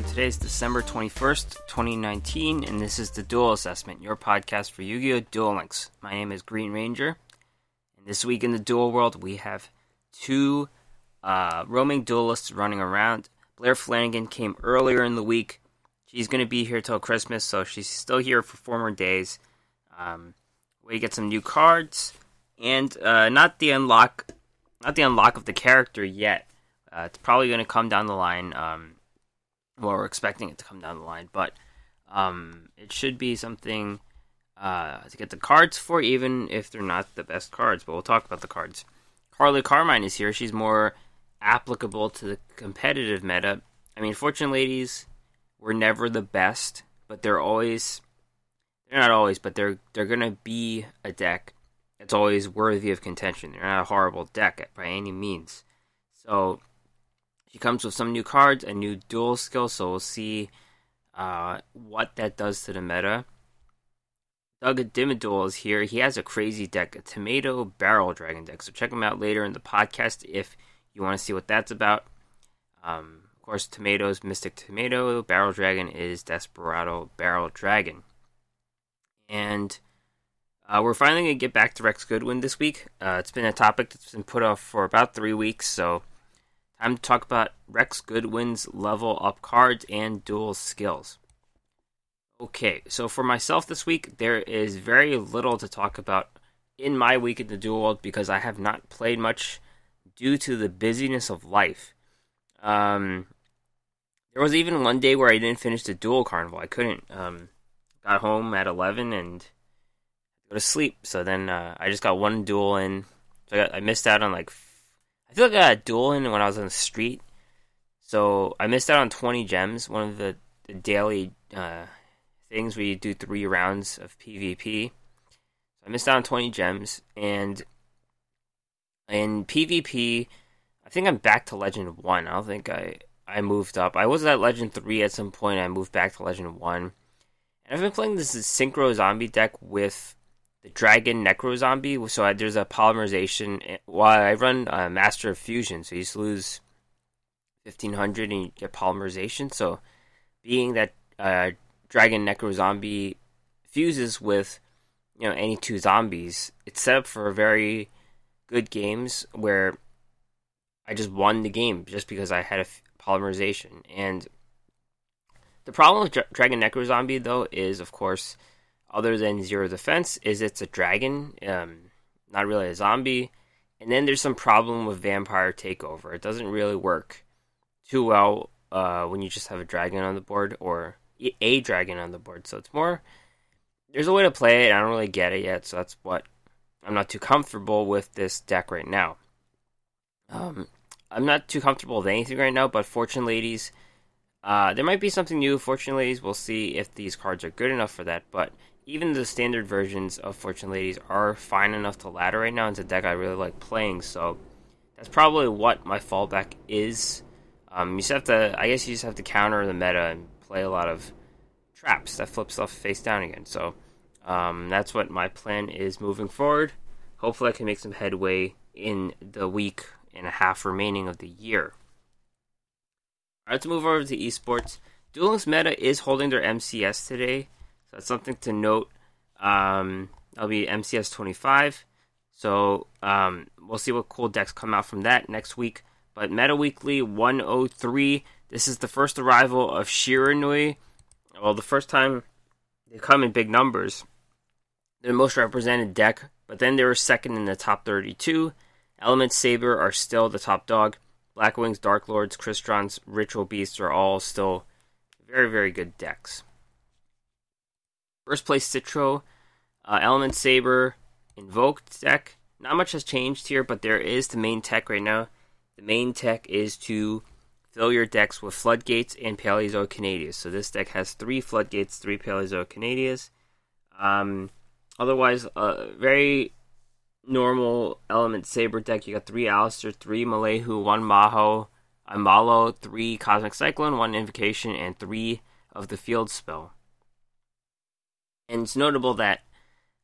Everyone. Today is December 21st, 2019, and this is the Duel Assessment, your podcast for Yu Gi Oh! Duel Links. My name is Green Ranger, and this week in the Duel World, we have two uh, roaming duelists running around. Blair Flannigan came earlier in the week. She's going to be here till Christmas, so she's still here for four more days. Um, we get some new cards, and uh, not the unlock, not the unlock of the character yet. Uh, it's probably going to come down the line. Um, well, we're expecting it to come down the line, but um, it should be something uh, to get the cards for, even if they're not the best cards. But we'll talk about the cards. Carly Carmine is here. She's more applicable to the competitive meta. I mean, Fortune Ladies were never the best, but they're always they're not always, but they're they're gonna be a deck that's always worthy of contention. They're not a horrible deck by any means. So she comes with some new cards, a new duel skill, so we'll see uh, what that does to the meta. Doug Dimmaduel is here. He has a crazy deck, a tomato barrel dragon deck. So check him out later in the podcast if you want to see what that's about. Um, of course, tomatoes, Mystic Tomato, Barrel Dragon is Desperado Barrel Dragon. And uh, we're finally going to get back to Rex Goodwin this week. Uh, it's been a topic that's been put off for about three weeks, so Time to talk about Rex Goodwin's level up cards and duel skills. Okay, so for myself this week, there is very little to talk about in my week in the duel world because I have not played much due to the busyness of life. Um, there was even one day where I didn't finish the duel carnival. I couldn't. Um, got home at eleven and go to sleep. So then uh, I just got one duel in. So I, got, I missed out on like I feel like I got dueling when I was on the street. So I missed out on 20 gems, one of the, the daily uh, things where you do three rounds of PvP. So I missed out on 20 gems, and in PvP, I think I'm back to Legend 1. I don't think I, I moved up. I was at Legend 3 at some point, I moved back to Legend 1. And I've been playing this Synchro Zombie deck with the Dragon Necro Zombie. So I, there's a polymerization. Eh, while I run uh, Master of Fusion, so you just lose 1500 and you get polymerization. So being that uh, Dragon Necro Zombie fuses with you know any two zombies, it's set up for very good games where I just won the game just because I had a f- polymerization. And the problem with Dra- Dragon Necro Zombie though is, of course other than zero defense is it's a dragon, um, not really a zombie. And then there's some problem with vampire takeover. It doesn't really work too well uh, when you just have a dragon on the board or a dragon on the board. So it's more there's a way to play it. I don't really get it yet, so that's what I'm not too comfortable with this deck right now. Um, I'm not too comfortable with anything right now, but Fortune Ladies, uh, there might be something new. Fortune Ladies, we'll see if these cards are good enough for that. But even the standard versions of Fortune Ladies are fine enough to ladder right now. It's a deck I really like playing, so that's probably what my fallback is. Um, you just have to, I guess, you just have to counter the meta and play a lot of traps that flip stuff face down again. So um, that's what my plan is moving forward. Hopefully, I can make some headway in the week and a half remaining of the year. All right, let's move over to esports. Duel Meta is holding their MCS today. So that's something to note. Um, that'll be MCS 25. So um, we'll see what cool decks come out from that next week. But Meta Weekly 103. This is the first arrival of Shiranui. Well, the first time they come in big numbers. They're the most represented deck, but then they were second in the top 32. Element Saber are still the top dog. Black Wings, Dark Lords, Crystron's, Ritual Beasts are all still very, very good decks. First place Citro, uh, Element Saber, Invoked deck. Not much has changed here, but there is the main tech right now. The main tech is to fill your decks with Floodgates and Paleozoic Canadias. So this deck has three Floodgates, three Paleozoic Canadias. Um, otherwise, a uh, very normal Element Saber deck. You got three Aleister, three Molehu, one Maho, a Malo, three Cosmic Cyclone, one Invocation, and three of the Field Spell. And it's notable that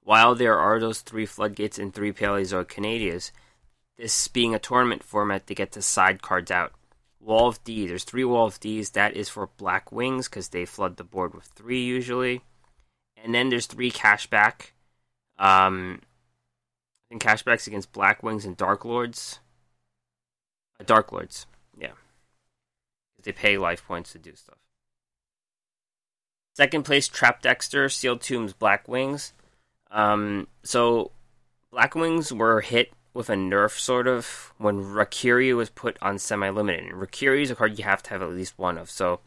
while there are those three floodgates and three Paleozoic Canadias, this being a tournament format, they get to side cards out Wall of D. There's three Wall of Ds. That is for Black Wings because they flood the board with three usually. And then there's three cashback. Um, I think cashbacks against Black Wings and Dark Lords. Uh, Dark Lords, yeah. They pay life points to do stuff. Second place, Trap Dexter, Sealed Tombs, Black Wings. Um, so, Black Wings were hit with a nerf sort of when Raikiri was put on semi limited. And Raikiri is a card you have to have at least one of. So,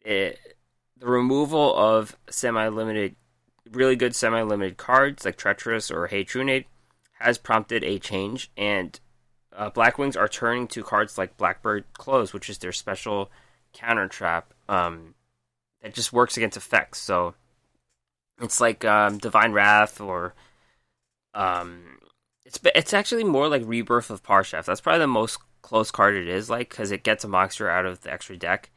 it, the removal of semi limited, really good semi limited cards like Treacherous or Hey Trunade has prompted a change. And uh, Black Wings are turning to cards like Blackbird Close, which is their special counter trap. Um, it just works against effects. So it's like um, Divine Wrath or um, it's it's actually more like Rebirth of Parshath. That's probably the most close card it is like because it gets a monster out of the extra deck.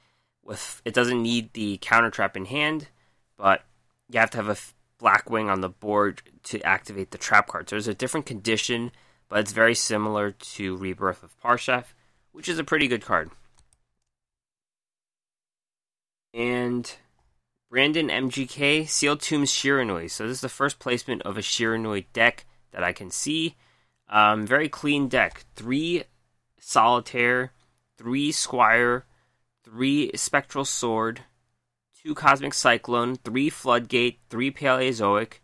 With it doesn't need the counter trap in hand, but you have to have a black wing on the board to activate the trap card. So there's a different condition, but it's very similar to Rebirth of Parshath, which is a pretty good card. And Brandon MGK, Sealed Tombs Shiranui. So this is the first placement of a Shiranui deck that I can see. Um, very clean deck. Three Solitaire, three Squire, three Spectral Sword, two Cosmic Cyclone, three Floodgate, three Paleozoic,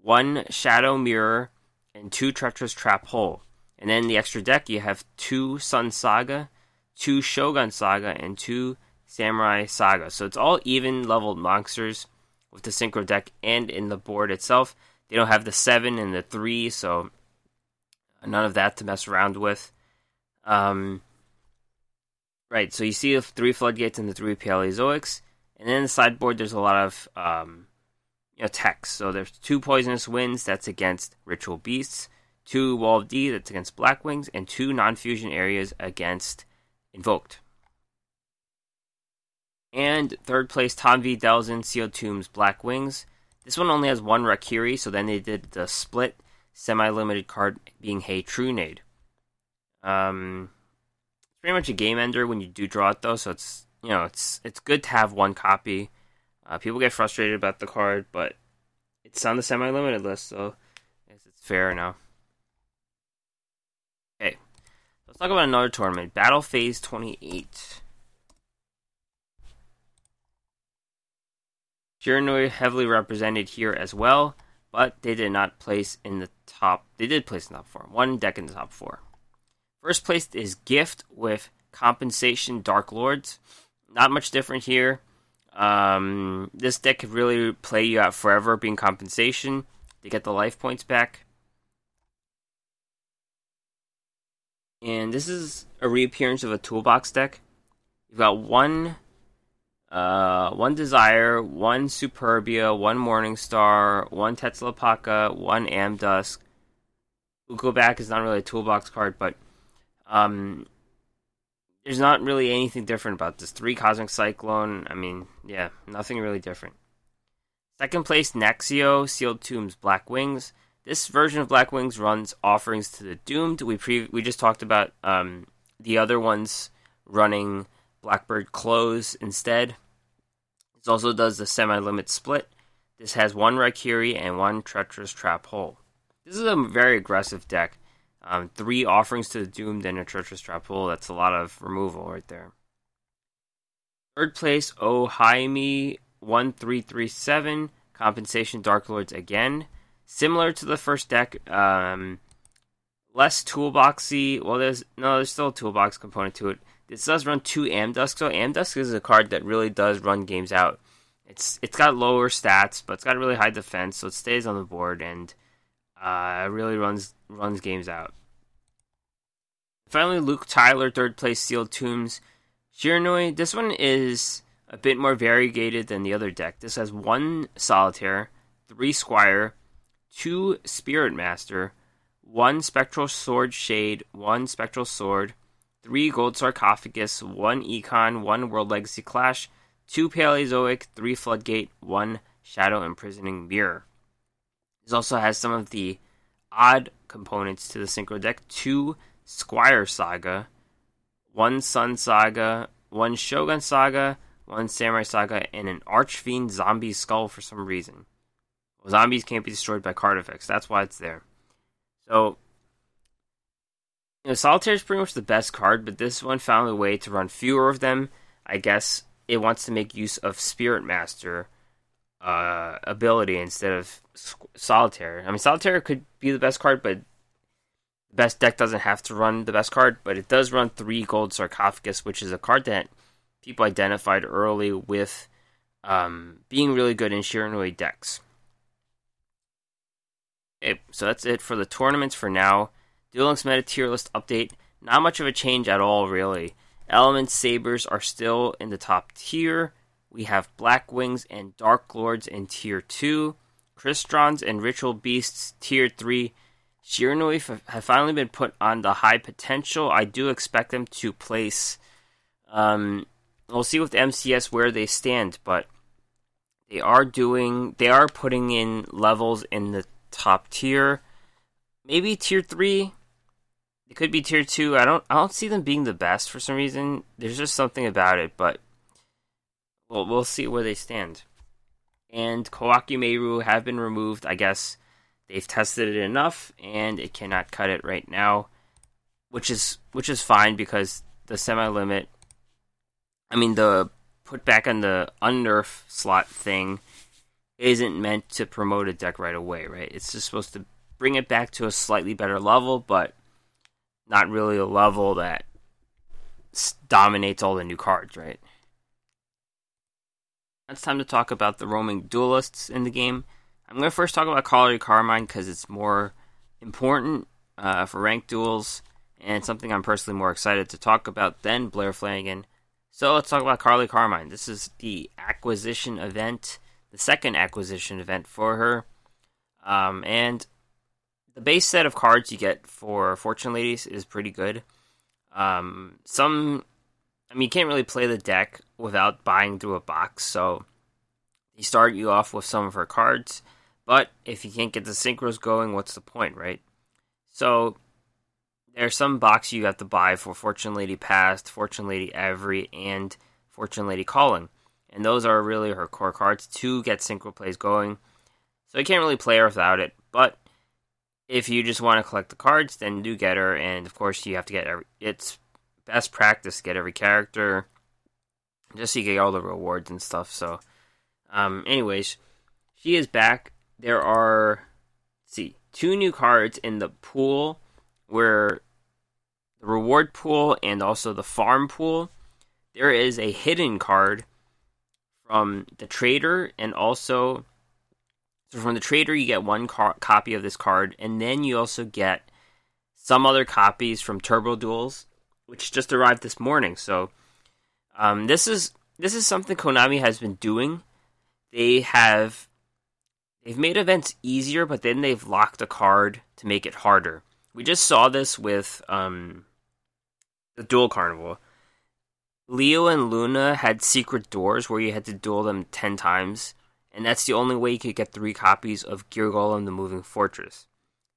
one Shadow Mirror, and two Treacherous Trap Hole. And then the extra deck, you have two Sun Saga, two Shogun Saga, and two Samurai Saga. So it's all even leveled monsters with the synchro deck and in the board itself. They don't have the seven and the three, so none of that to mess around with. Um, right, so you see the three floodgates and the three Paleozoics, and then the sideboard there's a lot of um, you know text. So there's two poisonous winds that's against ritual beasts, two wall of D that's against black wings, and two non-fusion areas against invoked. And third place, Tom V. Delzin, Sealed Tombs, Black Wings. This one only has one Raikiri, so then they did the split semi limited card being Hey Trunade. Um, it's pretty much a game ender when you do draw it, though, so it's you know it's it's good to have one copy. Uh, people get frustrated about the card, but it's on the semi limited list, so it's fair now. Okay, let's talk about another tournament Battle Phase 28. Shiranui heavily represented here as well, but they did not place in the top. They did place in the top four. One deck in the top four. First place is Gift with Compensation Dark Lords. Not much different here. Um, this deck could really play you out forever, being Compensation. They get the life points back. And this is a reappearance of a toolbox deck. You've got one uh, one Desire, one Superbia, one Morningstar, one Tezcatlipoca, one Amdusc. We'll back is not really a toolbox card, but um, there's not really anything different about this. Three Cosmic Cyclone. I mean, yeah, nothing really different. Second place, Nexio, Sealed Tombs, Black Wings. This version of Black Wings runs offerings to the Doomed. We pre- we just talked about um, the other ones running Blackbird Close instead. This also does the semi-limit split. This has one Raikiri and one Treacherous Trap Hole. This is a very aggressive deck. Um, three offerings to the Doomed and a Treacherous Trap Hole. That's a lot of removal right there. Third place, Ohaimi 1337. Compensation Dark Lords again. Similar to the first deck, um, less toolboxy. Well, there's no, there's still a toolbox component to it. This does run two Amdusc, so Amdusc is a card that really does run games out. It's it's got lower stats, but it's got really high defense, so it stays on the board and uh, really runs runs games out. Finally, Luke Tyler, third place, Sealed Tombs. Shiranui, this one is a bit more variegated than the other deck. This has one Solitaire, three Squire, two Spirit Master, one Spectral Sword Shade, one Spectral Sword, three Gold Sarcophagus, one Econ, one World Legacy Clash, two Paleozoic, three Floodgate, one Shadow Imprisoning Mirror. This also has some of the odd components to the Synchro deck two Squire Saga, one Sun Saga, one Shogun Saga, one Samurai Saga, and an Archfiend Zombie Skull for some reason. Well, zombies can't be destroyed by card effects. That's why it's there. So, you know, Solitaire is pretty much the best card, but this one found a way to run fewer of them. I guess it wants to make use of Spirit Master uh, ability instead of Solitaire. I mean, Solitaire could be the best card, but the best deck doesn't have to run the best card, but it does run three Gold Sarcophagus, which is a card that people identified early with um, being really good in Shiranui decks. Okay, so that's it for the tournaments for now. Links Meta tier list update. Not much of a change at all, really. Element Sabers are still in the top tier. We have Black Wings and Dark Lords in tier 2. Crystrons and Ritual Beasts tier 3. Shiranui have finally been put on the high potential. I do expect them to place. Um, we'll see with MCS where they stand, but they are doing. They are putting in levels in the top tier. Maybe tier three. It could be tier two. I don't. I don't see them being the best for some reason. There's just something about it, but well, we'll see where they stand. And Kawaki have been removed. I guess they've tested it enough, and it cannot cut it right now, which is which is fine because the semi limit. I mean the put back on the unnerf slot thing isn't meant to promote a deck right away, right? It's just supposed to bring it back to a slightly better level, but not really a level that dominates all the new cards, right? It's time to talk about the roaming duelists in the game. I'm going to first talk about Carly Carmine because it's more important uh, for ranked duels and something I'm personally more excited to talk about than Blair Flannigan. So let's talk about Carly Carmine. This is the acquisition event the second acquisition event for her. Um, and the base set of cards you get for Fortune Ladies is pretty good. Um, some, I mean, you can't really play the deck without buying through a box, so they start you off with some of her cards. But if you can't get the synchros going, what's the point, right? So there's some box you have to buy for Fortune Lady Past, Fortune Lady Every, and Fortune Lady Calling and those are really her core cards to get synchro plays going. So you can't really play her without it, but if you just want to collect the cards, then do get her, and of course you have to get every. It's best practice to get every character, just so you get all the rewards and stuff. So, um, anyways, she is back. There are, see, two new cards in the pool, where the reward pool and also the farm pool. There is a hidden card from the trader and also so from the trader you get one car- copy of this card and then you also get some other copies from turbo duels which just arrived this morning. So um, this is this is something konami has been doing. They have they've made events easier but then they've locked a card to make it harder. We just saw this with um, the duel carnival. Leo and Luna had secret doors where you had to duel them 10 times, and that's the only way you could get three copies of Gear Golem the Moving Fortress.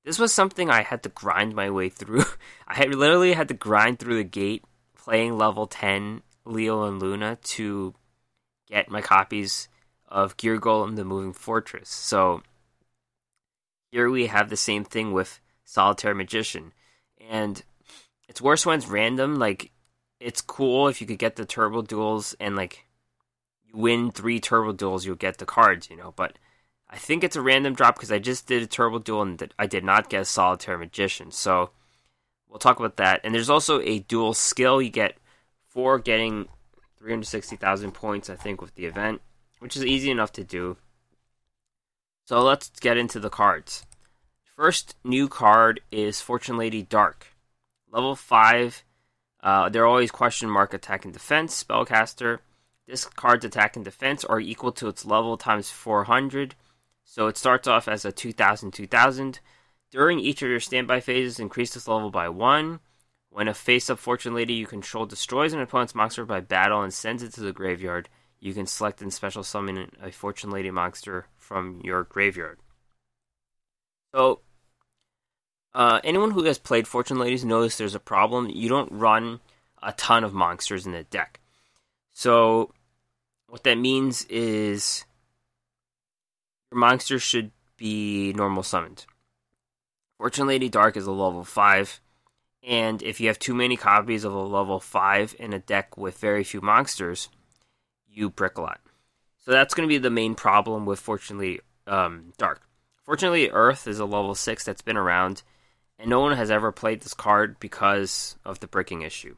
This was something I had to grind my way through. I had literally had to grind through the gate playing level 10 Leo and Luna to get my copies of Gear Golem the Moving Fortress. So here we have the same thing with Solitaire Magician. And it's worse when it's random. Like it's cool if you could get the turbo duels and like you win three turbo duels, you'll get the cards, you know. But I think it's a random drop because I just did a turbo duel and I did not get a solitaire magician. So we'll talk about that. And there's also a duel skill you get for getting 360,000 points, I think, with the event, which is easy enough to do. So let's get into the cards. First new card is Fortune Lady Dark. Level 5 uh, they're always question mark attack and defense spellcaster. This card's attack and defense are equal to its level times 400. So it starts off as a 2000 2000. During each of your standby phases, increase this level by 1. When a face up Fortune Lady you control destroys an opponent's monster by battle and sends it to the graveyard, you can select and special summon a Fortune Lady monster from your graveyard. So uh, anyone who has played Fortune Ladies knows there's a problem. You don't run a ton of monsters in the deck. So, what that means is your monster should be normal summoned. Fortune Lady Dark is a level 5, and if you have too many copies of a level 5 in a deck with very few monsters, you brick a lot. So that's going to be the main problem with Fortune Lady um, Dark. Fortune Lady, Earth is a level 6 that's been around, and no one has ever played this card because of the bricking issue.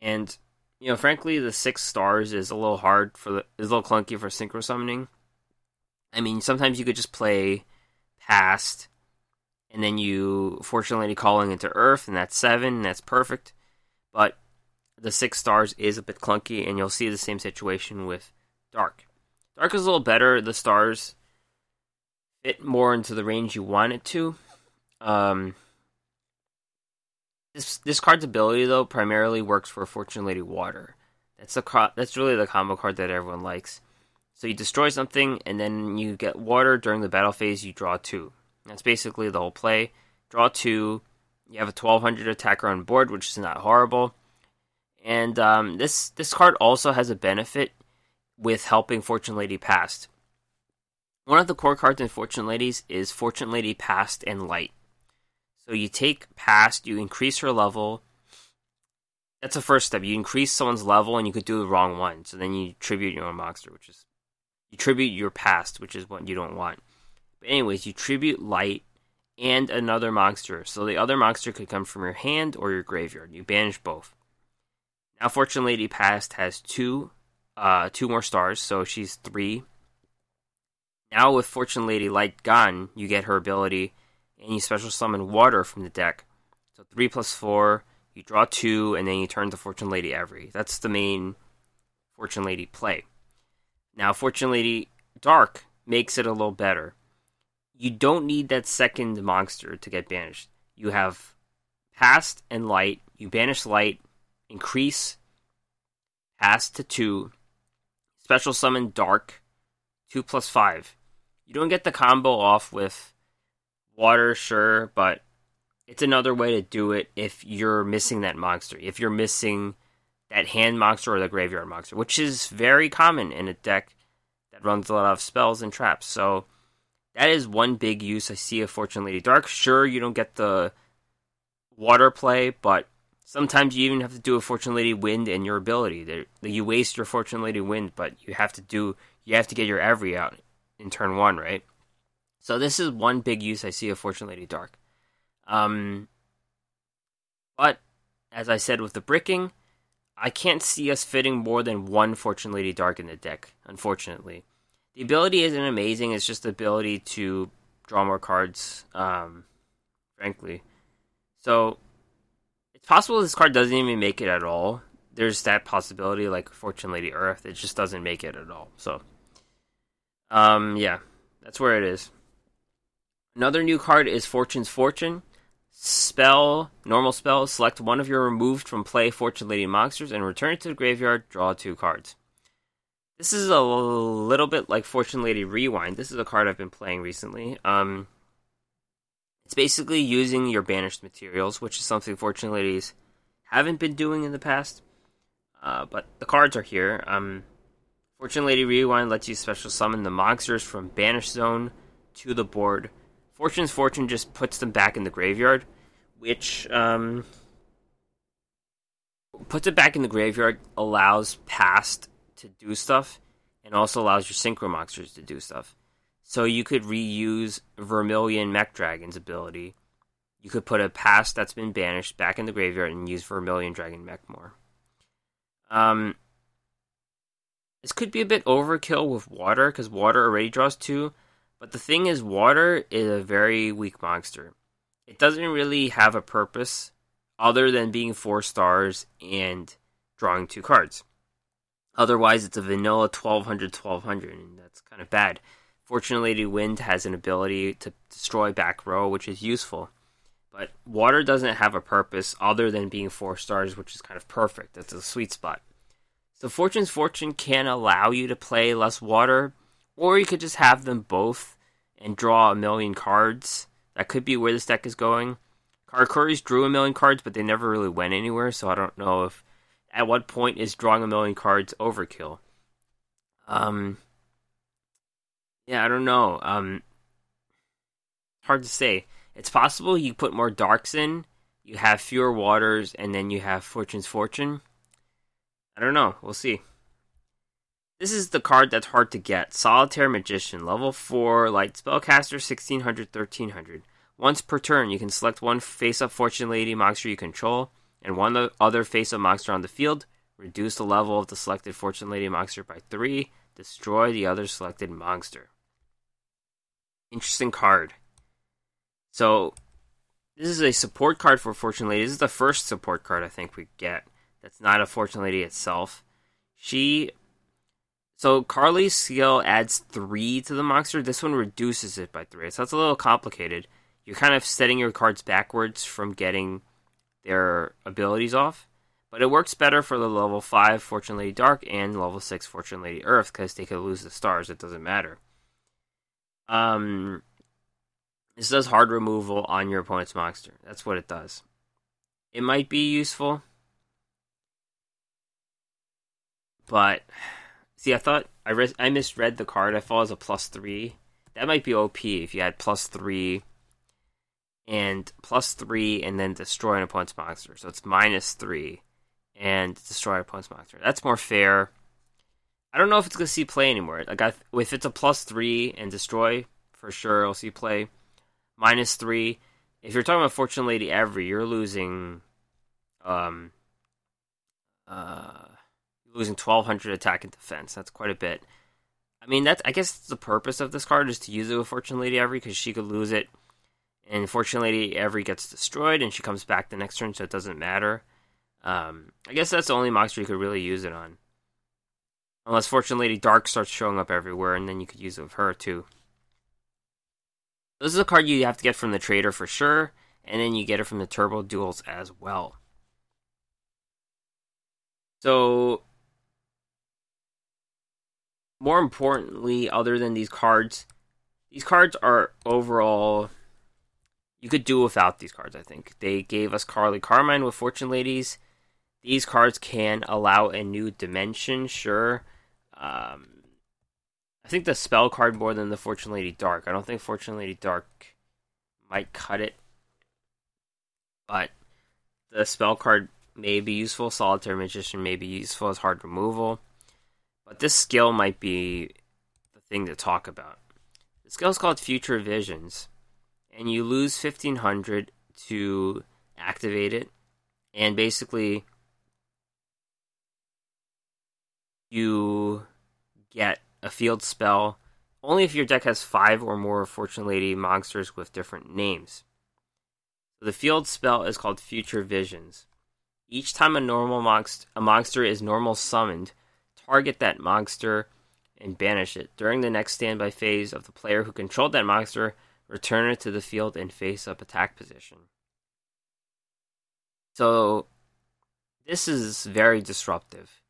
And, you know, frankly, the 6 stars is a little hard for the, is a little clunky for synchro summoning. I mean, sometimes you could just play past and then you Fortune Lady calling into Earth, and that's seven, and that's perfect. But the six stars is a bit clunky, and you'll see the same situation with Dark. Dark is a little better. The stars fit more into the range you want it to. Um, this this card's ability though primarily works for Fortune Lady Water. That's a that's really the combo card that everyone likes. So you destroy something, and then you get water during the battle phase. You draw two. That's basically the whole play. Draw two. You have a 1200 attacker on board, which is not horrible. And um, this this card also has a benefit with helping Fortune Lady Past. One of the core cards in Fortune Ladies is Fortune Lady Past and Light. So you take Past, you increase her level. That's the first step. You increase someone's level, and you could do the wrong one. So then you tribute your own monster, which is you tribute your past, which is what you don't want. But anyways, you tribute light and another monster. So the other monster could come from your hand or your graveyard. You banish both. Now Fortune Lady Past has two uh two more stars, so she's three. Now with Fortune Lady Light gone, you get her ability and you special summon water from the deck. So three plus four, you draw two, and then you turn to Fortune Lady every. That's the main Fortune Lady play. Now Fortune Lady Dark makes it a little better you don't need that second monster to get banished. You have past and light. You banish light, increase past to two, special summon dark, two plus five. You don't get the combo off with water, sure, but it's another way to do it if you're missing that monster. If you're missing that hand monster or the graveyard monster, which is very common in a deck that runs a lot of spells and traps. So that is one big use I see of Fortune Lady Dark. Sure, you don't get the water play, but sometimes you even have to do a Fortune Lady Wind and your ability. You waste your Fortune Lady Wind, but you have to do you have to get your every out in turn one, right? So this is one big use I see of Fortune Lady Dark. Um, but as I said with the bricking, I can't see us fitting more than one Fortune Lady Dark in the deck, unfortunately the ability isn't amazing. It's just the ability to draw more cards. Um, frankly, so it's possible this card doesn't even make it at all. There's that possibility, like Fortune Lady Earth, it just doesn't make it at all. So, um, yeah, that's where it is. Another new card is Fortune's Fortune. Spell, normal spell, select one of your removed from play Fortune Lady monsters and return it to the graveyard, draw two cards. This is a little bit like Fortune Lady Rewind. This is a card I've been playing recently. Um, it's basically using your banished materials, which is something Fortune Ladies haven't been doing in the past. Uh, but the cards are here. Um, Fortune Lady Rewind lets you special summon the monsters from Banished Zone to the board. Fortune's Fortune just puts them back in the graveyard, which um, puts it back in the graveyard, allows past to do stuff and also allows your synchro monsters to do stuff. So you could reuse Vermilion Mech Dragon's ability. You could put a past that's been banished back in the graveyard and use Vermilion Dragon Mech more. Um, this could be a bit overkill with water because water already draws two. But the thing is, water is a very weak monster. It doesn't really have a purpose other than being four stars and drawing two cards. Otherwise, it's a vanilla 1200 1200, and that's kind of bad. Fortune Lady, Wind has an ability to destroy back row, which is useful. But water doesn't have a purpose other than being four stars, which is kind of perfect. That's a sweet spot. So Fortune's Fortune can allow you to play less water, or you could just have them both and draw a million cards. That could be where this deck is going. Karakuris drew a million cards, but they never really went anywhere, so I don't know if at what point is drawing a million cards overkill. Um, yeah, I don't know. Um, hard to say. It's possible you put more darks in, you have fewer waters, and then you have Fortune's Fortune. I don't know. We'll see. This is the card that's hard to get. Solitaire Magician, level 4, light spellcaster, 1600, 1300. Once per turn, you can select one face up Fortune Lady monster you control and one other face up monster on the field. Reduce the level of the selected Fortune Lady monster by 3. Destroy the other selected monster. Interesting card. So, this is a support card for Fortune Lady. This is the first support card I think we get that's not a Fortune Lady itself. She so Carly's skill adds three to the monster. This one reduces it by three. So that's a little complicated. You're kind of setting your cards backwards from getting their abilities off. But it works better for the level 5 Fortune Lady Dark and level 6 Fortune Lady Earth because they could lose the stars. It doesn't matter. Um, this does hard removal on your opponent's monster. That's what it does. It might be useful. But See, I thought I re- I misread the card. I thought it was a plus three. That might be OP if you had plus three and plus three and then destroy an opponent's monster. So it's minus three and destroy an opponent's monster. That's more fair. I don't know if it's gonna see play anymore. Like I, if it's a plus three and destroy, for sure I'll see play. Minus three. If you're talking about Fortune Lady Every, you're losing um uh losing 1200 attack and defense. That's quite a bit. I mean, that's I guess the purpose of this card is to use it with Fortune Lady Every because she could lose it, and Fortune Lady Every gets destroyed and she comes back the next turn, so it doesn't matter. Um, I guess that's the only monster you could really use it on, unless Fortune Lady Dark starts showing up everywhere, and then you could use it with her too. This is a card you have to get from the trader for sure, and then you get it from the Turbo Duels as well. So more importantly, other than these cards, these cards are overall. You could do without these cards, I think. They gave us Carly Carmine with Fortune Ladies. These cards can allow a new dimension, sure. Um, I think the spell card more than the Fortune Lady Dark. I don't think Fortune Lady Dark might cut it. But the spell card may be useful. Solitaire Magician may be useful as hard removal. But this skill might be the thing to talk about. The skill is called Future Visions, and you lose 1500 to activate it, and basically you get a field spell only if your deck has five or more Fortune Lady monsters with different names. The field spell is called Future Visions. Each time a normal monst- a monster is normal summoned, target that monster and banish it. During the next standby phase of the player who controlled that monster, return it to the field in face up attack position. So, this is very disruptive.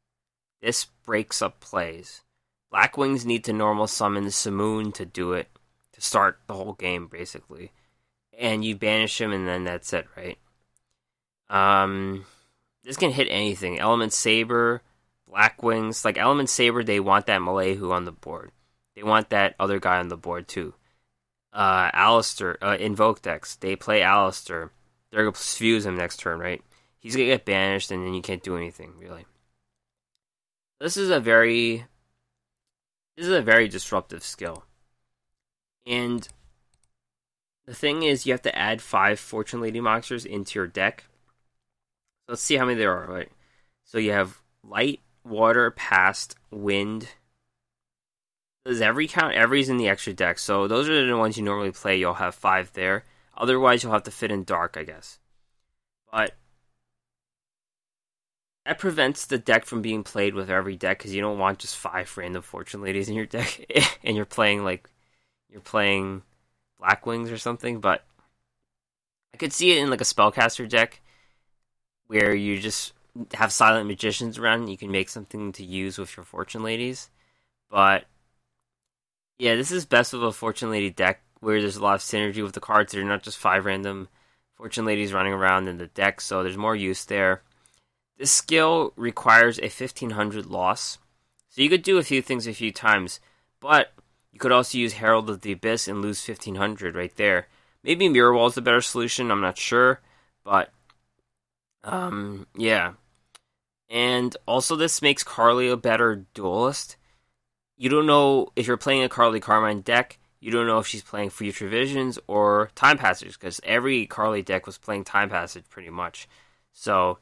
This breaks up plays. Black Wings need to normal summon Simoon to do it, to start the whole game, basically. And you banish him, and then that's it, right? Um, this can hit anything. Element Saber, Black Wings, like Element Saber, they want that Molehu on the board. They want that other guy on the board too. Uh, Aleister, uh, Invoke decks, they play Aleister. They're gonna fuse him next turn, right? He's gonna get banished, and then you can't do anything really. This is a very, this is a very disruptive skill, and the thing is, you have to add five Fortune Lady monsters into your deck. Let's see how many there are. Right. So you have light, water, past, wind. Does every count? Every's in the extra deck, so those are the ones you normally play. You'll have five there. Otherwise, you'll have to fit in dark, I guess. But that prevents the deck from being played with every deck because you don't want just five random fortune ladies in your deck, and you're playing like you're playing Black Wings or something. But I could see it in like a spellcaster deck where you just have silent magicians around, you can make something to use with your fortune ladies. But yeah, this is best with a fortune lady deck where there's a lot of synergy with the cards. They're not just five random Fortune ladies running around in the deck, so there's more use there. This skill requires a 1500 loss, so you could do a few things a few times, but you could also use Herald of the Abyss and lose 1500 right there. Maybe Mirror Wall is the better solution, I'm not sure, but um, yeah. And also, this makes Carly a better duelist. You don't know if you're playing a Carly Carmine deck, you don't know if she's playing Future Visions or Time Passage, because every Carly deck was playing Time Passage pretty much. So,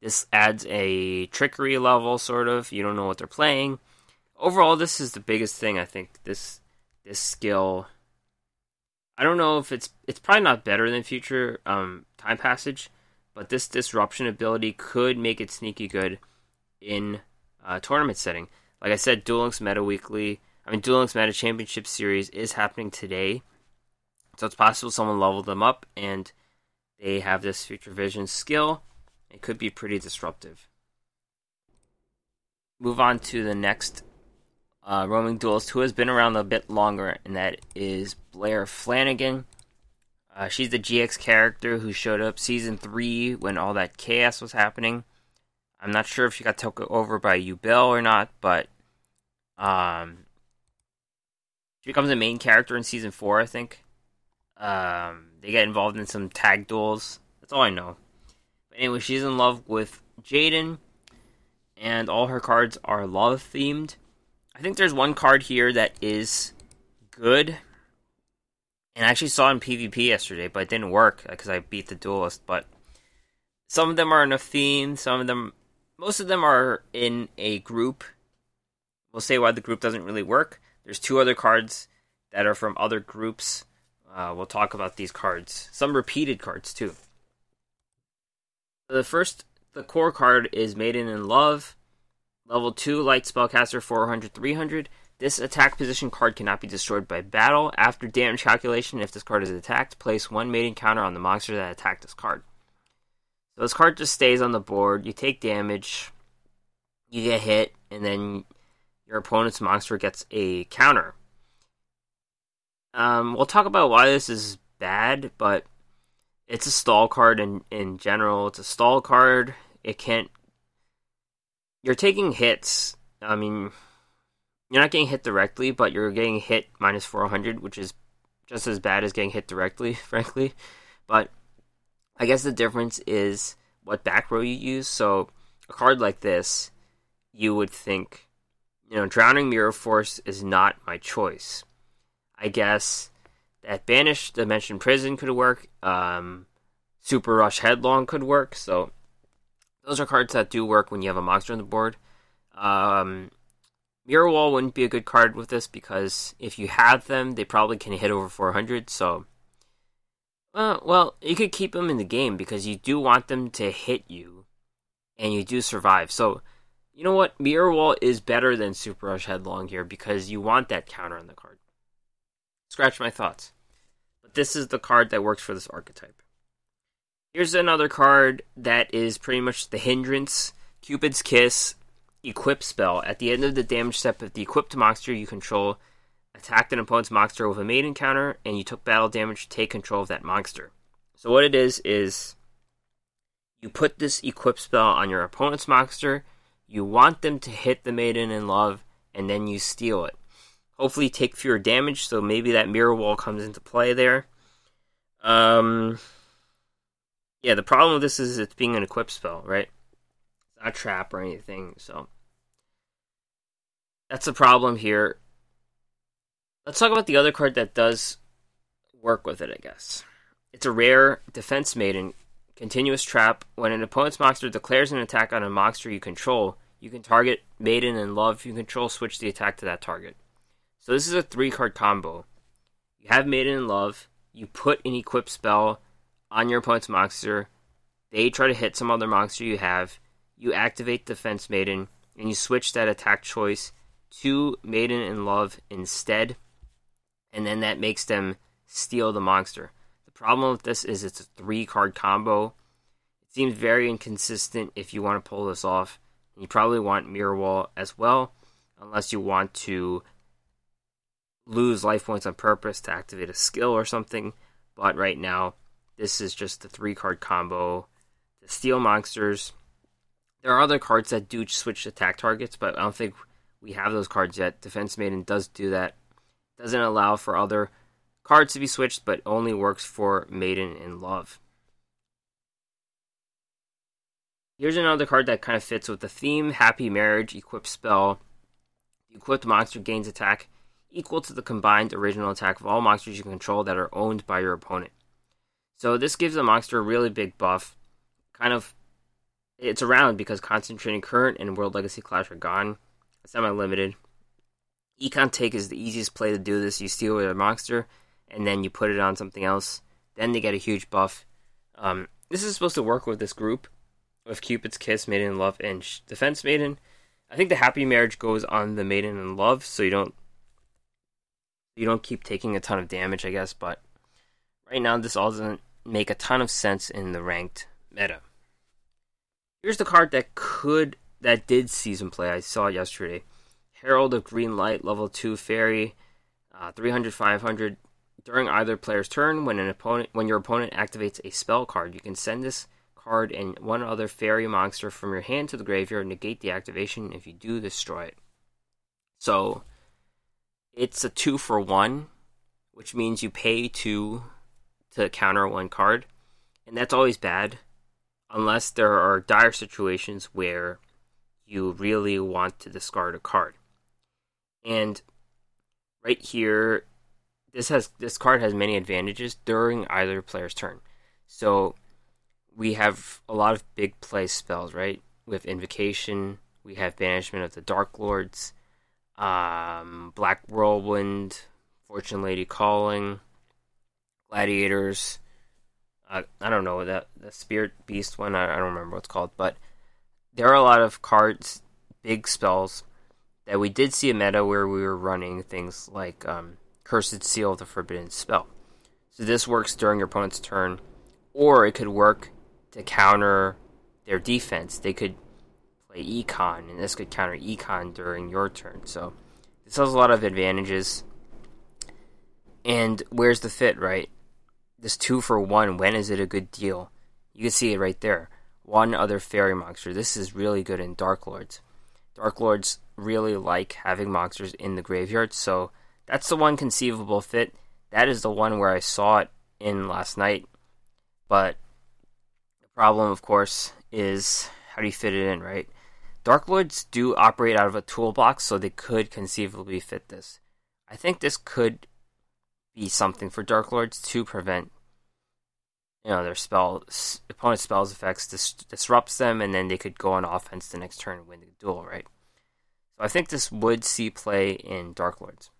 this adds a trickery level, sort of. You don't know what they're playing. Overall, this is the biggest thing I think. This this skill. I don't know if it's it's probably not better than future um, time passage, but this disruption ability could make it sneaky good in a tournament setting. Like I said, Duel Links Meta Weekly, I mean Duel Links Meta Championship Series is happening today, so it's possible someone leveled them up and they have this Future Vision skill. It could be pretty disruptive. Move on to the next uh, roaming duelist who has been around a bit longer, and that is Blair Flannigan. Uh, she's the GX character who showed up season three when all that chaos was happening. I'm not sure if she got taken over by Yubel or not, but um, she becomes a main character in season four, I think. Um, they get involved in some tag duels. That's all I know. But anyway, she's in love with Jaden, and all her cards are love themed. I think there's one card here that is good and I actually saw in PvP yesterday, but it didn't work because I beat the duelist. But some of them are in a theme. Some of them, most of them are in a group. We'll say why the group doesn't really work. There's two other cards that are from other groups. Uh, we'll talk about these cards. Some repeated cards too. The first, the core card is Maiden in Love. Level 2 Light Spellcaster 400 300. This attack position card cannot be destroyed by battle. After damage calculation, if this card is attacked, place one maiden counter on the monster that attacked this card. So this card just stays on the board. You take damage, you get hit, and then your opponent's monster gets a counter. Um, we'll talk about why this is bad, but it's a stall card in, in general. It's a stall card. It can't. You're taking hits. I mean, you're not getting hit directly, but you're getting hit minus 400, which is just as bad as getting hit directly, frankly. But I guess the difference is what back row you use. So a card like this, you would think, you know, Drowning Mirror Force is not my choice. I guess that Banished Dimension Prison could work. Um, Super Rush Headlong could work. So those are cards that do work when you have a monster on the board. Um, Mirror Wall wouldn't be a good card with this because if you have them, they probably can hit over 400. So, uh, well, you could keep them in the game because you do want them to hit you, and you do survive. So, you know what? Mirror Wall is better than Super Rush Headlong here because you want that counter on the card. Scratch my thoughts. But this is the card that works for this archetype. Here's another card that is pretty much the hindrance. Cupid's Kiss equip spell. At the end of the damage step of the equipped monster you control, attacked an opponent's monster with a maiden counter, and you took battle damage to take control of that monster. So what it is is you put this equip spell on your opponent's monster. You want them to hit the maiden in love, and then you steal it. Hopefully, take fewer damage, so maybe that mirror wall comes into play there. Um, yeah, the problem with this is it's being an equip spell, right? It's not a trap or anything, so that's the problem here. Let's talk about the other card that does work with it, I guess. It's a rare Defense Maiden continuous trap. When an opponent's monster declares an attack on a monster you control, you can target Maiden in Love if you control, switch the attack to that target. So this is a three card combo. You have Maiden in Love, you put an equip spell on your opponent's monster, they try to hit some other monster you have, you activate Defense Maiden, and you switch that attack choice to Maiden in Love instead, and then that makes them steal the monster. The problem with this is it's a three card combo. It seems very inconsistent if you want to pull this off. You probably want Mirror Wall as well, unless you want to lose life points on purpose to activate a skill or something. But right now, This is just the three card combo. to steal Monsters. There are other cards that do switch attack targets, but I don't think we have those cards yet. Defense Maiden does do that. Doesn't allow for other cards to be switched, but only works for Maiden in Love. Here's another card that kind of fits with the theme Happy Marriage Equip Spell. The equipped monster gains attack equal to the combined original attack of all monsters you control that are owned by your opponent. So this gives the monster a really big buff. Kind of, it's around because Concentrating Current and World Legacy Clash are gone. Semi limited. Econ Take is the easiest play to do this. You steal with a monster, and then you put it on something else. Then they get a huge buff. Um, this is supposed to work with this group with Cupid's Kiss, Maiden in Love, and Defense Maiden. I think the Happy Marriage goes on the Maiden in Love, so you don't you don't keep taking a ton of damage, I guess. But right now, this all doesn't make a ton of sense in the ranked meta. Here's the card that could that did season play. I saw yesterday. Herald of Green Light, level two fairy, uh, 300 500. During either player's turn, when an opponent when your opponent activates a spell card, you can send this card and one other fairy monster from your hand to the graveyard, negate the activation. If you do, destroy it. So it's a two for one, which means you pay two to counter one card, and that's always bad, unless there are dire situations where you really want to discard a card. And right here, this has this card has many advantages during either player's turn. So we have a lot of big play spells, right? Have Invocation, we have Banishment of the Dark Lords, um, Black Whirlwind, Fortune Lady Calling, Gladiators. Uh, I don't know that the Spirit Beast one. I, I don't remember what it's called, but there are a lot of cards, big spells that we did see a meta where we were running things like um, Cursed Seal of the Forbidden Spell. So this works during your opponent's turn, or it could work to counter their defense. They could play Econ, and this could counter Econ during your turn. So this has a lot of advantages. And where's the fit, right? This two for one, when is it a good deal? You can see it right there. One other fairy monster. This is really good in Dark Lords. Dark Lords really like having monsters in the graveyard, so that's the one conceivable fit. That is the one where I saw it in last night. But the problem, of course, is how do you fit it in, right? Dark Lords do operate out of a toolbox, so they could conceivably fit this. I think this could be something for Dark Lords to prevent, you know, their spell opponent spells effects dis- disrupts them, and then they could go on offense the next turn and win the duel, right? So I think this would see play in Dark Lords.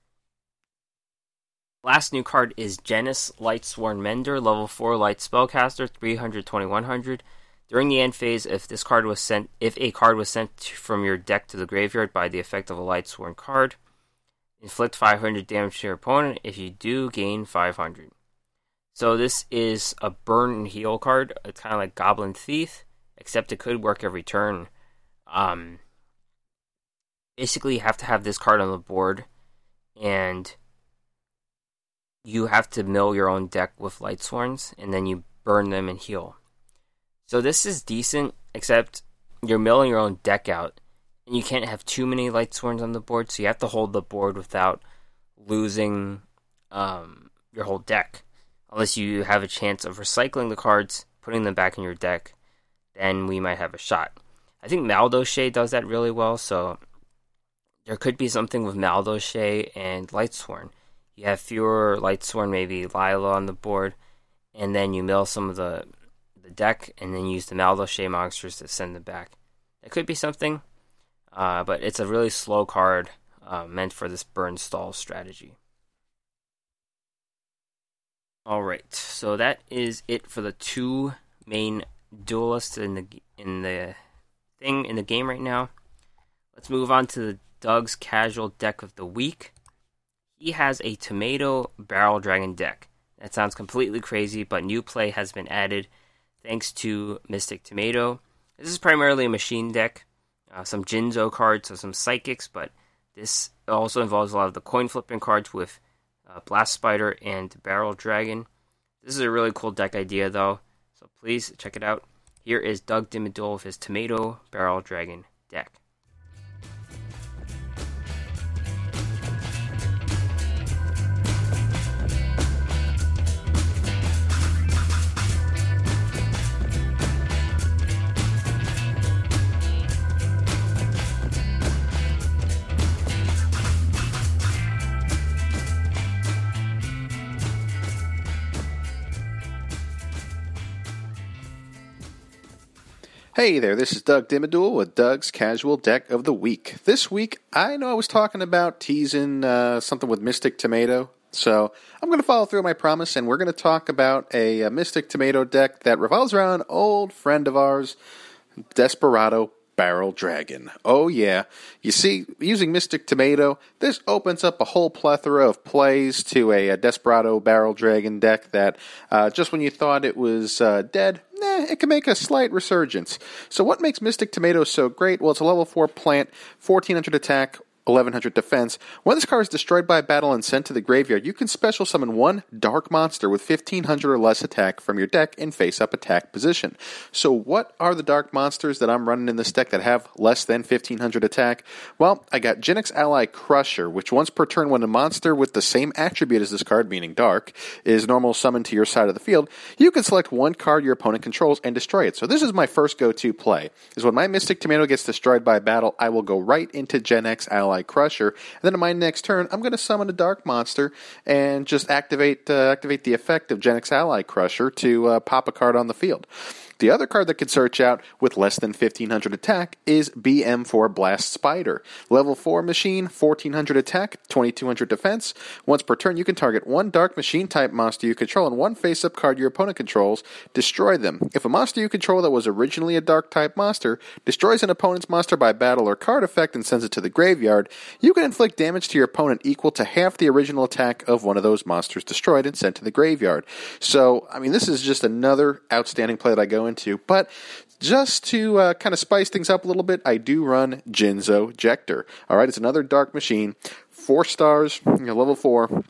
Last new card is Jenis Lightsworn Mender, level 4 light spellcaster, 300 2100. During the end phase, if this card was sent, if a card was sent from your deck to the graveyard by the effect of a Lightsworn card, inflict 500 damage to your opponent. If you do, gain 500. So this is a burn and heal card. It's kind of like Goblin Thief, except it could work every turn. Um, basically, you have to have this card on the board, and you have to mill your own deck with Lightsworns, and then you burn them and heal. So this is decent, except you're milling your own deck out, and you can't have too many Lightsworns on the board, so you have to hold the board without losing um, your whole deck. Unless you have a chance of recycling the cards, putting them back in your deck, then we might have a shot. I think Madolche does that really well, so there could be something with Madolche and Lightsworn. You have fewer Lightsworn, maybe Lyla on the board, and then you mill some of the the deck and then use the Madolche monsters to send them back. It could be something, uh, but it's a really slow card uh, meant for this burn stall strategy. Alright, so that is it for the two main duelists in the in the thing in the game right now. Let's move on to the Doug's casual deck of the week. He has a tomato barrel dragon deck. That sounds completely crazy, but new play has been added thanks to Mystic Tomato. This is primarily a machine deck, uh, some Jinzo cards, so some psychics, but this also involves a lot of the coin flipping cards with uh, Blast Spider and Barrel Dragon. This is a really cool deck idea, though, so please check it out. Here is Doug Dimmaduel with his Tomato Barrel Dragon deck. Hey there, this is Doug Dimmaduel with Doug's Casual Deck of the Week. This week, I know I was talking about teasing uh, something with Mystic Tomato, so I'm going to follow through my promise, and we're going to talk about a, a Mystic Tomato deck that revolves around an old friend of ours, Desperado Barrel Dragon. Oh, yeah. You see, using Mystic Tomato, this opens up a whole plethora of plays to a, a Desperado Barrel Dragon deck that uh, just when you thought it was uh, dead, nah, it can make a slight resurgence. So, what makes Mystic Tomato so great? Well, it's a level 4 plant, 1400 attack, 1100 defense. When this card is destroyed by a battle and sent to the graveyard, you can special summon one dark monster with 1500 or less attack from your deck in face up attack position. So, what are the dark monsters that I'm running in this deck that have less than 1500 attack? Well, I got Genex Ally Crusher, which once per turn, when a monster with the same attribute as this card, meaning dark, is normal summoned to your side of the field, you can select one card your opponent controls and destroy it. So, this is my first go to play. Is when my Mystic Tomato gets destroyed by a battle, I will go right into Genex Ally Crusher. And then in my next turn, I'm going to summon a Dark Monster and just activate uh, activate the effect of Genex Ally Crusher to uh, pop a card on the field. The other card that can search out with less than 1500 attack is BM4 Blast Spider. Level 4 machine, 1400 attack, 2200 defense. Once per turn, you can target one dark machine type monster you control and one face up card your opponent controls, destroy them. If a monster you control that was originally a dark type monster destroys an opponent's monster by battle or card effect and sends it to the graveyard, you can inflict damage to your opponent equal to half the original attack of one of those monsters destroyed and sent to the graveyard. So, I mean, this is just another outstanding play that I go into. But just to uh, kind of spice things up a little bit, I do run Jinzo Jector. All right, it's another dark machine, four stars, level four.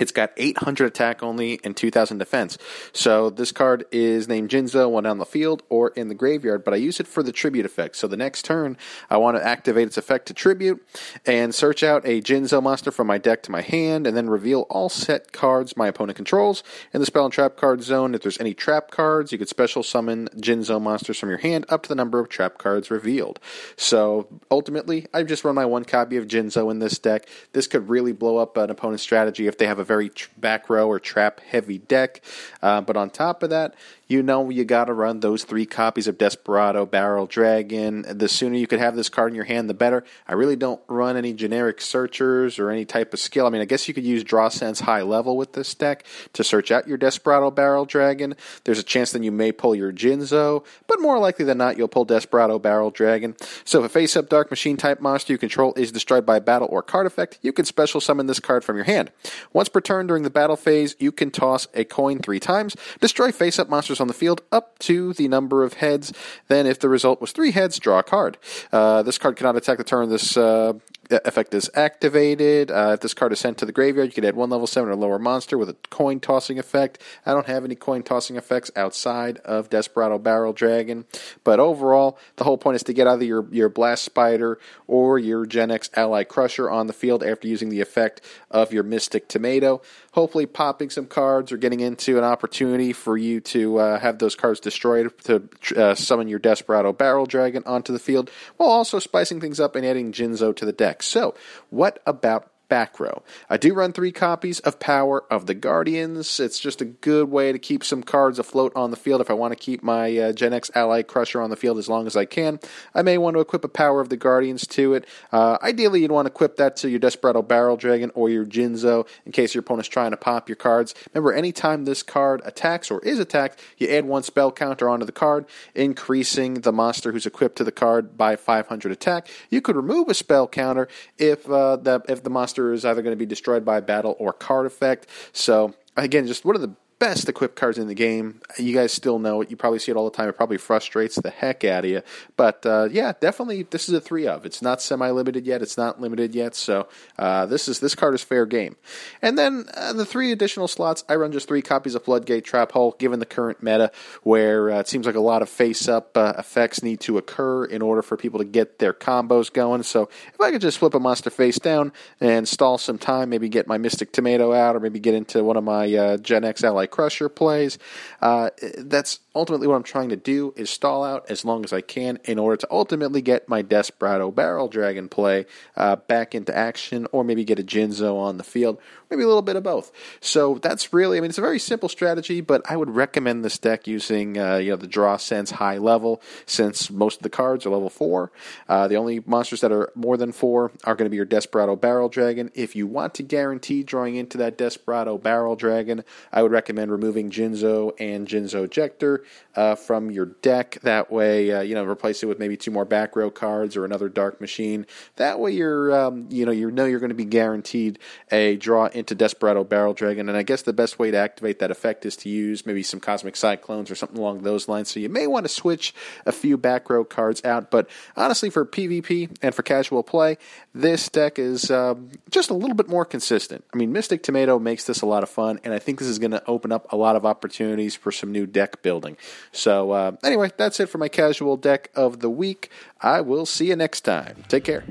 It's got 800 attack only and 2000 defense. So this card is named Jinzo when on the field or in the graveyard, but I use it for the tribute effect. So the next turn, I want to activate its effect to tribute and search out a Jinzo monster from my deck to my hand, and then reveal all set cards my opponent controls. In the spell and trap card zone, if there's any trap cards, you could special summon Jinzo monsters from your hand up to the number of trap cards revealed. So ultimately, I've just run my one copy of Jinzo in this deck. This could really blow up an opponent's strategy if they have a very back row or trap heavy deck. Uh, but on top of that, you know you got to run those three copies of Desperado Barrel Dragon. The sooner you could have this card in your hand, the better. I really don't run any generic searchers or any type of skill. I mean, I guess you could use Draw Sense High Level with this deck to search out your Desperado Barrel Dragon. There's a chance that you may pull your Jinzo, but more likely than not, you'll pull Desperado Barrel Dragon. So if a face up Dark Machine type monster you control is destroyed by battle or card effect, you can special summon this card from your hand. Once per turn during the battle phase, you can toss a coin three times, destroy face up monsters on the field up to the number of heads. Then, if the result was three heads, draw a card. Uh, this card cannot attack the turn this uh, effect is activated. Uh, if this card is sent to the graveyard, you can add one level 7 or lower monster with a coin tossing effect. I don't have any coin tossing effects outside of Desperado Barrel Dragon. But overall, the whole point is to get either your, your Blast Spider or your Genex Ally Crusher on the field after using the effect of your Mystic Tomato. Hopefully, popping some cards or getting into an opportunity for you to uh, have those cards destroyed to uh, summon your Desperado Barrel Dragon onto the field, while also spicing things up and adding Jinzo to the deck. So, what about back row. I do run three copies of Power of the Guardians. It's just a good way to keep some cards afloat on the field if I want to keep my uh, X Ally Crusher on the field as long as I can. I may want to equip a Power of the Guardians to it. Uh, ideally, you'd want to equip that to your Desperado Barrel Dragon or your Jinzo in case your opponent's trying to pop your cards. Remember, anytime this card attacks or is attacked, you add one spell counter onto the card, increasing the monster who's equipped to the card by 500 attack. You could remove a spell counter if uh, the if the monster is either going to be destroyed by battle or card effect. So again, just one of the best equipped cards in the game. You guys still know it. You probably see it all the time. It probably frustrates the heck out of you. But uh, yeah, definitely, this is a three of. It's not semi limited yet. It's not limited yet. So uh, this is this card is fair game. And then uh, the three additional slots. I run just three copies of Floodgate Trap Hole, given the current meta, where uh, it seems like a lot of face up uh, effects need to occur in order for people to get their combos going. So if I could just flip a monster face down and stall some time, maybe get my Mystic Tomato out, or maybe get into one of my uh, Genex Ally Crusher plays, uh, that's ultimately what I'm trying to do is stall out as long as I can in order to ultimately get my Desperado Barrel Dragon play uh, back into action, or maybe get a Jinzo on the field, maybe a little bit of both. So that's really, I mean, it's a very simple strategy, but I would recommend this deck using uh, you know the Draw Sense high level, since most of the cards are level four. Uh, the only monsters that are more than four are going to be your Desperado Barrel Dragon. If you want to guarantee drawing into that Desperado Barrel Dragon, I would recommend removing Jinzo and Jinzo Ejector uh, from your deck. That way, uh, you know, replace it with maybe two more back row cards or another Dark Machine. That way, you're um, you know you know you're going to be guaranteed a draw into Desperado Barrel Dragon. And I guess the best way to activate that effect is to use maybe some Cosmic Cyclones or something along those lines. So you may want to switch a few back row cards out. But honestly, for PvP and for casual play, this deck is um, just a little bit more consistent. I mean, Mystic Tomato makes this a lot of fun, and I think this is going to open up a lot of opportunities for some new deck building. So, uh, anyway, that's it for my casual deck of the week. I will see you next time. Take care.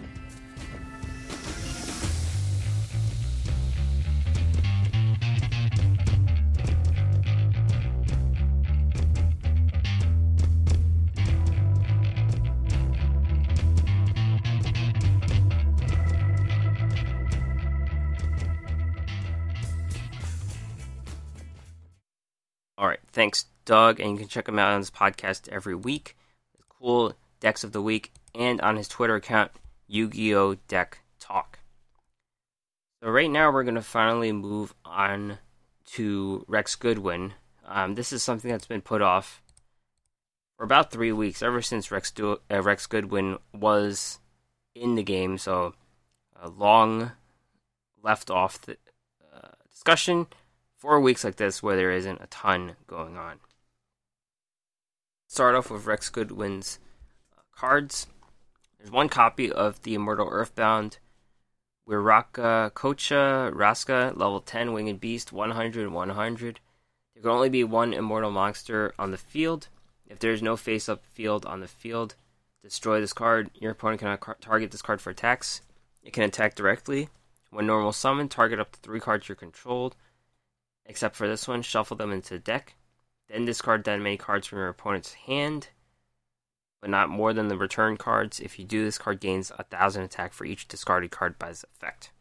All right, thanks, Doug, and you can check him out on his podcast every week. Cool decks of the week, and on his Twitter account, Yu-Gi-Oh Deck Talk. So right now we're gonna finally move on to Rex Goodwin. Um, this is something that's been put off for about three weeks, ever since Rex uh, Rex Goodwin was in the game. So a long left off the uh, discussion four weeks like this where there isn't a ton going on. Start off with Rex Goodwin's uh, cards. There's one copy of the Immortal Earthbound Wiraka Kocha Raska, level 10 Winged Beast, 100 100. There can only be one immortal monster on the field. If there is no face up field on the field, destroy this card. Your opponent cannot car- target this card for attacks. It can attack directly. When normal summon, target up to three cards you're controlled except for this one, shuffle them into the deck. Then discard that many cards from your opponent's hand, but not more than the return cards. If you do, this card gains a thousand attack for each discarded card by its effect.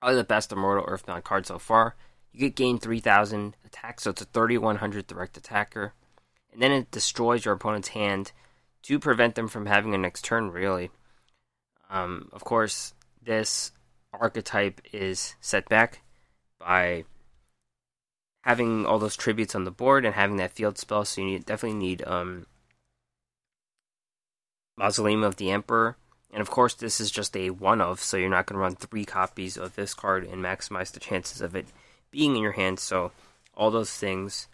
Probably the best Immortal Earthbound card so far. You get gain 3000 attack, so it's a 3100 direct attacker. And then it destroys your opponent's hand to prevent them from having a next turn, really. Um, of course, this archetype is set back by having all those tributes on the board and having that field spell, so you need, definitely need um, Mausoleum of the Emperor. And of course, this is just a one of, so you're not going to run three copies of this card and maximize the chances of it being in your hand. So, all those things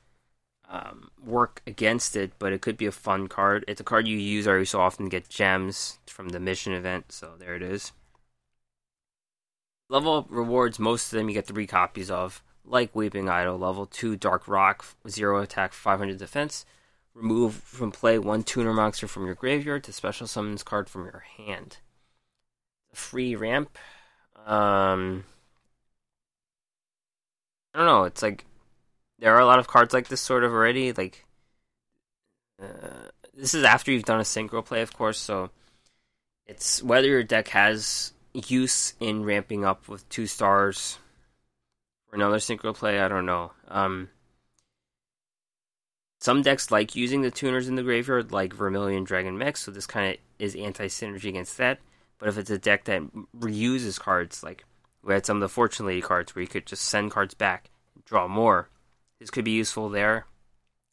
um, work against it, but it could be a fun card. It's a card you use every so often to get gems from the mission event, so there it is. Level rewards, most of them you get three copies of like Weeping Idol, level 2 Dark Rock, 0 attack, 500 defense. Remove from play one tuner monster from your graveyard to special summons card from your hand. Free ramp. Um, I don't know. It's like there are a lot of cards like this sort of already. Like uh, this is after you've done a synchro play, of course. So it's whether your deck has use in ramping up with two stars another synchro play. I don't know. Um, some decks like using the tuners in the graveyard, like Vermilion Dragon Mech, so this kind of is anti synergy against that. But if it's a deck that reuses cards, like we had some of the Fortune Lady cards where you could just send cards back and draw more, this could be useful there.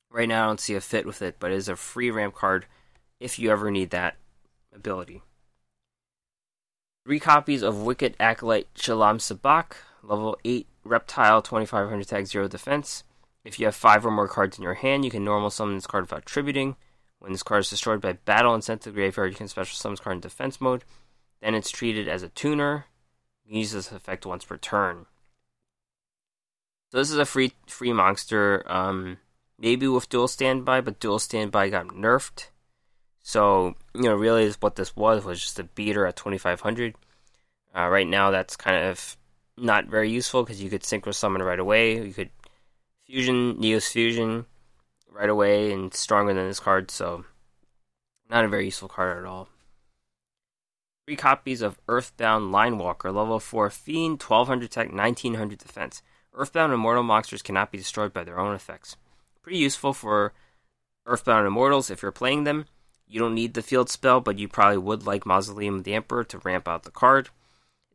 Right now, I don't see a fit with it, but it is a free ramp card if you ever need that ability. Three copies of Wicked Acolyte Chilam Sabak, level 8 Reptile, 2500 tag 0 defense. If you have five or more cards in your hand, you can normal summon this card without tributing. When this card is destroyed by battle and sent to the graveyard, you can special summon this card in defense mode. Then it's treated as a tuner. You can use this effect once per turn. So this is a free free monster. Um, maybe with duel standby, but duel standby got nerfed. So you know, really, what this was was just a beater at 2500. Uh, right now, that's kind of not very useful because you could synchro summon right away. You could fusion Neos fusion right away and stronger than this card. So not a very useful card at all. Three copies of Earthbound Linewalker, level 4 Fiend, 1200 tech, 1900 defense. Earthbound Immortal monsters cannot be destroyed by their own effects. Pretty useful for Earthbound Immortals if you're playing them. You don't need the field spell, but you probably would like Mausoleum of the Emperor to ramp out the card.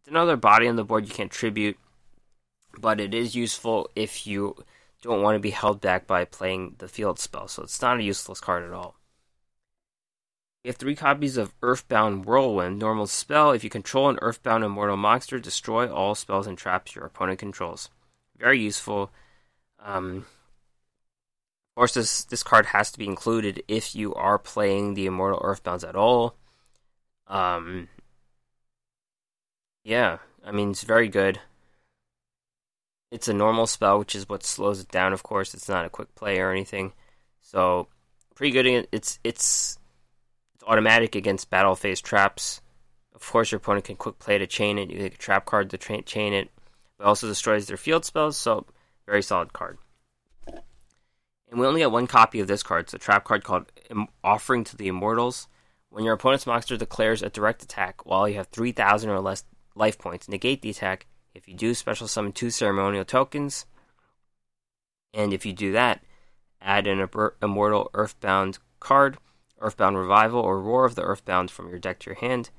Another body on the board you can't tribute, but it is useful if you don't want to be held back by playing the field spell, so it's not a useless card at all. You have three copies of Earthbound Whirlwind, normal spell. If you control an Earthbound Immortal monster, destroy all spells and traps your opponent controls. Very useful. Um, of course, this this card has to be included if you are playing the Immortal Earthbounds at all. Um, yeah, I mean it's very good. It's a normal spell, which is what slows it down. Of course, it's not a quick play or anything, so pretty good. It's it's it's automatic against battle phase traps. Of course, your opponent can quick play to chain it. You take a trap card to tra- chain it. It also destroys their field spells, so very solid card. And we only have one copy of this card. It's a trap card called Offering to the Immortals. When your opponent's monster declares a direct attack while you have 3,000 or less life points, negate the attack. If you do, special summon two ceremonial tokens. And if you do that, add an Immortal Earthbound card, Earthbound Revival, or Roar of the Earthbound from your deck to your hand.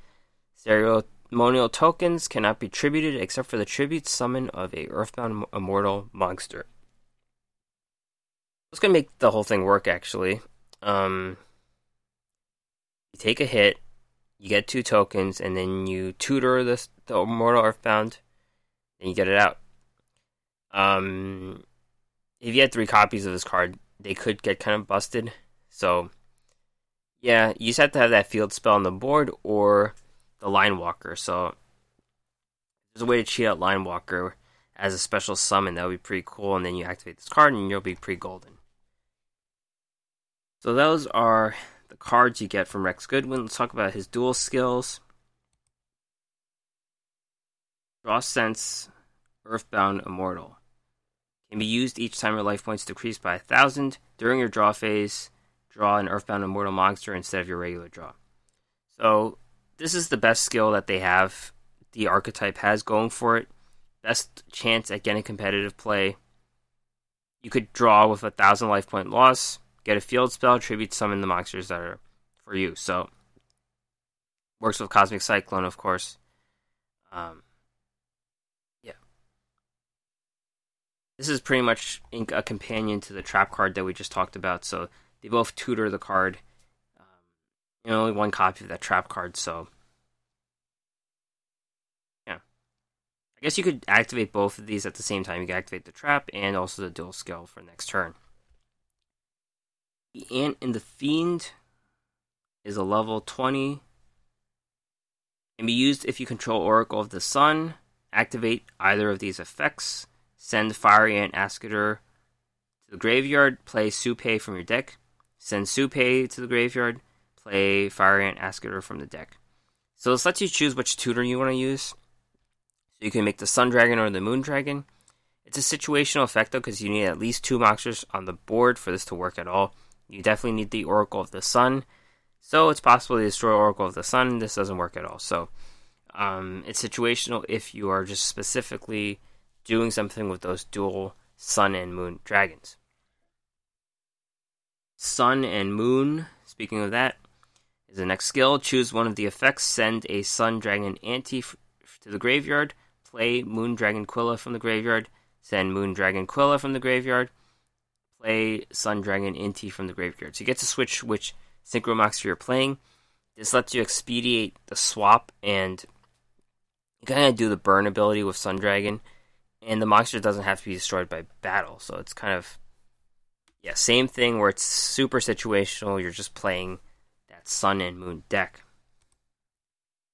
Ceremonial tokens cannot be tributed except for the tribute summon of a Earthbound Immortal monster. It's gonna make the whole thing work actually. Um, you take a hit, you get two tokens, and then you tutor this the Immortal Earthbound, and you get it out. Um, if you had three copies of this card, they could get kind of busted. So, yeah, you just have to have that field spell on the board or the Line Walker. So, there's a way to cheat out Line Walker as a special summon. That would be pretty cool. And then you activate this card, and you'll be pretty golden. So those are the cards you get from Rex Goodwin. Let's talk about his duel skills. Draw Sense, Earthbound Immortal. Can be used each time your life points decrease by a thousand. During your draw phase, draw an Earthbound Immortal monster instead of your regular draw. So this is the best skill that they have. The archetype has going for it. Best chance at getting competitive play. You could draw with a thousand life point loss Get a field spell, tribute summon the monsters that are for you. So works with Cosmic Cyclone, of course. Um, yeah. This is pretty much a companion to the trap card that we just talked about. So they both tutor the card. Um, only one copy of that trap card, so yeah. I guess you could activate both of these at the same time. You can activate the trap and also the duel skill for next turn. The Ant and the Fiend is a level 20. Can be used if you control Oracle of the Sun. Activate either of these effects. Send Fiery Ant Ascator to the graveyard. Play Supay from your deck. Send Supay to the graveyard. Play Fiery Ant Ascator from the deck. So this lets you choose which tutor you want to use. So you can make the Sun Dragon or the Moon Dragon. It's a situational effect though, because you need at least two monsters on the board for this to work at all. You definitely need the Oracle of the Sun. So it's possible to destroy Oracle of the Sun. This doesn't work at all. So um, it's situational if you are just specifically doing something with those dual Sun and Moon dragons. Sun and Moon, speaking of that, is the next skill. Choose one of the effects. Send a Sun Dragon Ante f- to the graveyard. Play Moon Dragon Quilla from the graveyard. Send Moon Dragon Quilla from the graveyard play Sun Dragon Inti from the graveyard. So you get to switch which Synchro Monster you're playing. This lets you expedite the swap and you kind of do the burn ability with Sun Dragon, and the monster doesn't have to be destroyed by battle. So it's kind of yeah, same thing where it's super situational. You're just playing that Sun and Moon deck.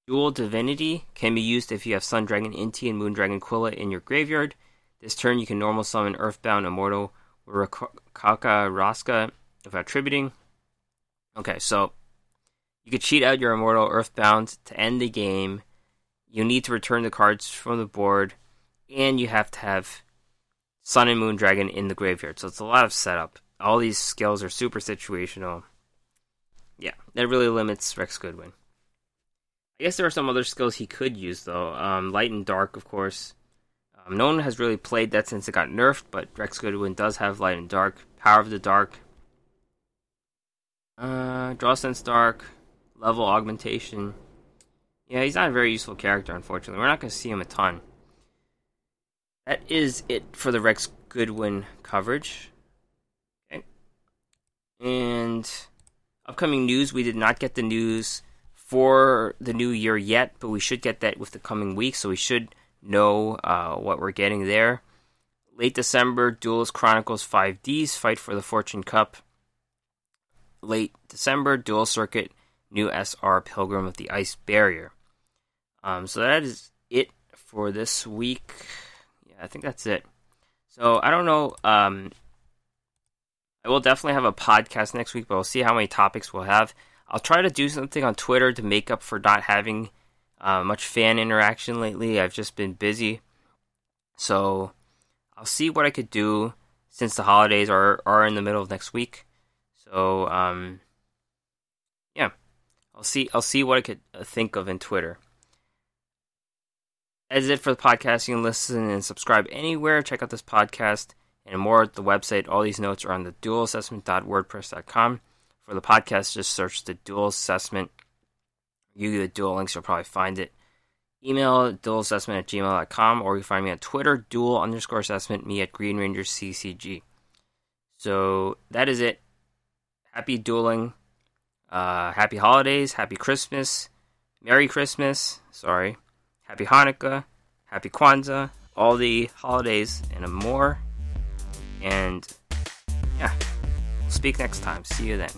Dual Divinity can be used if you have Sun Dragon Inti and Moon Dragon Quilla in your graveyard. This turn, you can normal summon Earthbound Immortal Uraraka Raska without tributing. Okay, so you could cheat out your Immortal Earthbound to end the game. You need to return the cards from the board, and you have to have Sun and Moon Dragon in the graveyard. So it's a lot of setup. All these skills are super situational. Yeah, that really limits Rex Goodwin. I guess there are some other skills he could use though. Um, Light and Dark, of course. Um, no one has really played that since it got nerfed, but Rex Goodwin does have Light and Dark. Power of the Dark. Uh, Draw Sense Dark. Level Augmentation. Yeah, he's not a very useful character, unfortunately. We're not going to see him a ton. That is it for the Rex Goodwin coverage. Okay. And upcoming news, we did not get the news for the new year yet, but we should get that with the coming week, so we should know uh, what we're getting there. Late December, Duelist Chronicles 5Ds fight for the Fortune Cup. Late December, Dual Circuit, new SR Pilgrim of the Ice Barrier. Um, so that is it for this week. Yeah, I think that's it. So I don't know. Um, I will definitely have a podcast next week, but we'll see how many topics we'll have. I'll try to do something on Twitter to make up for not having uh, much fan interaction lately. I've just been busy. So I'll see what I could do since the holidays are, are in the middle of next week. So um, yeah, I'll see I'll see what I could uh, think of in Twitter. That's it for the podcast, you can listen and subscribe anywhere. Check out this podcast and more at the website. All these notes are on the duelassessment.wordpress.com. For the podcast, just search the duel assessment. You the Duel Links, you'll probably find it. Email duelassessment at gmail.com or you find me on Twitter, duel underscore assessment, me at Green Ranger CCG. So that is it. Happy dueling. Uh, happy holidays. Happy Christmas. Merry Christmas. Sorry. Happy Hanukkah. Happy Kwanzaa. All the holidays and more. And yeah, we'll speak next time. See you then.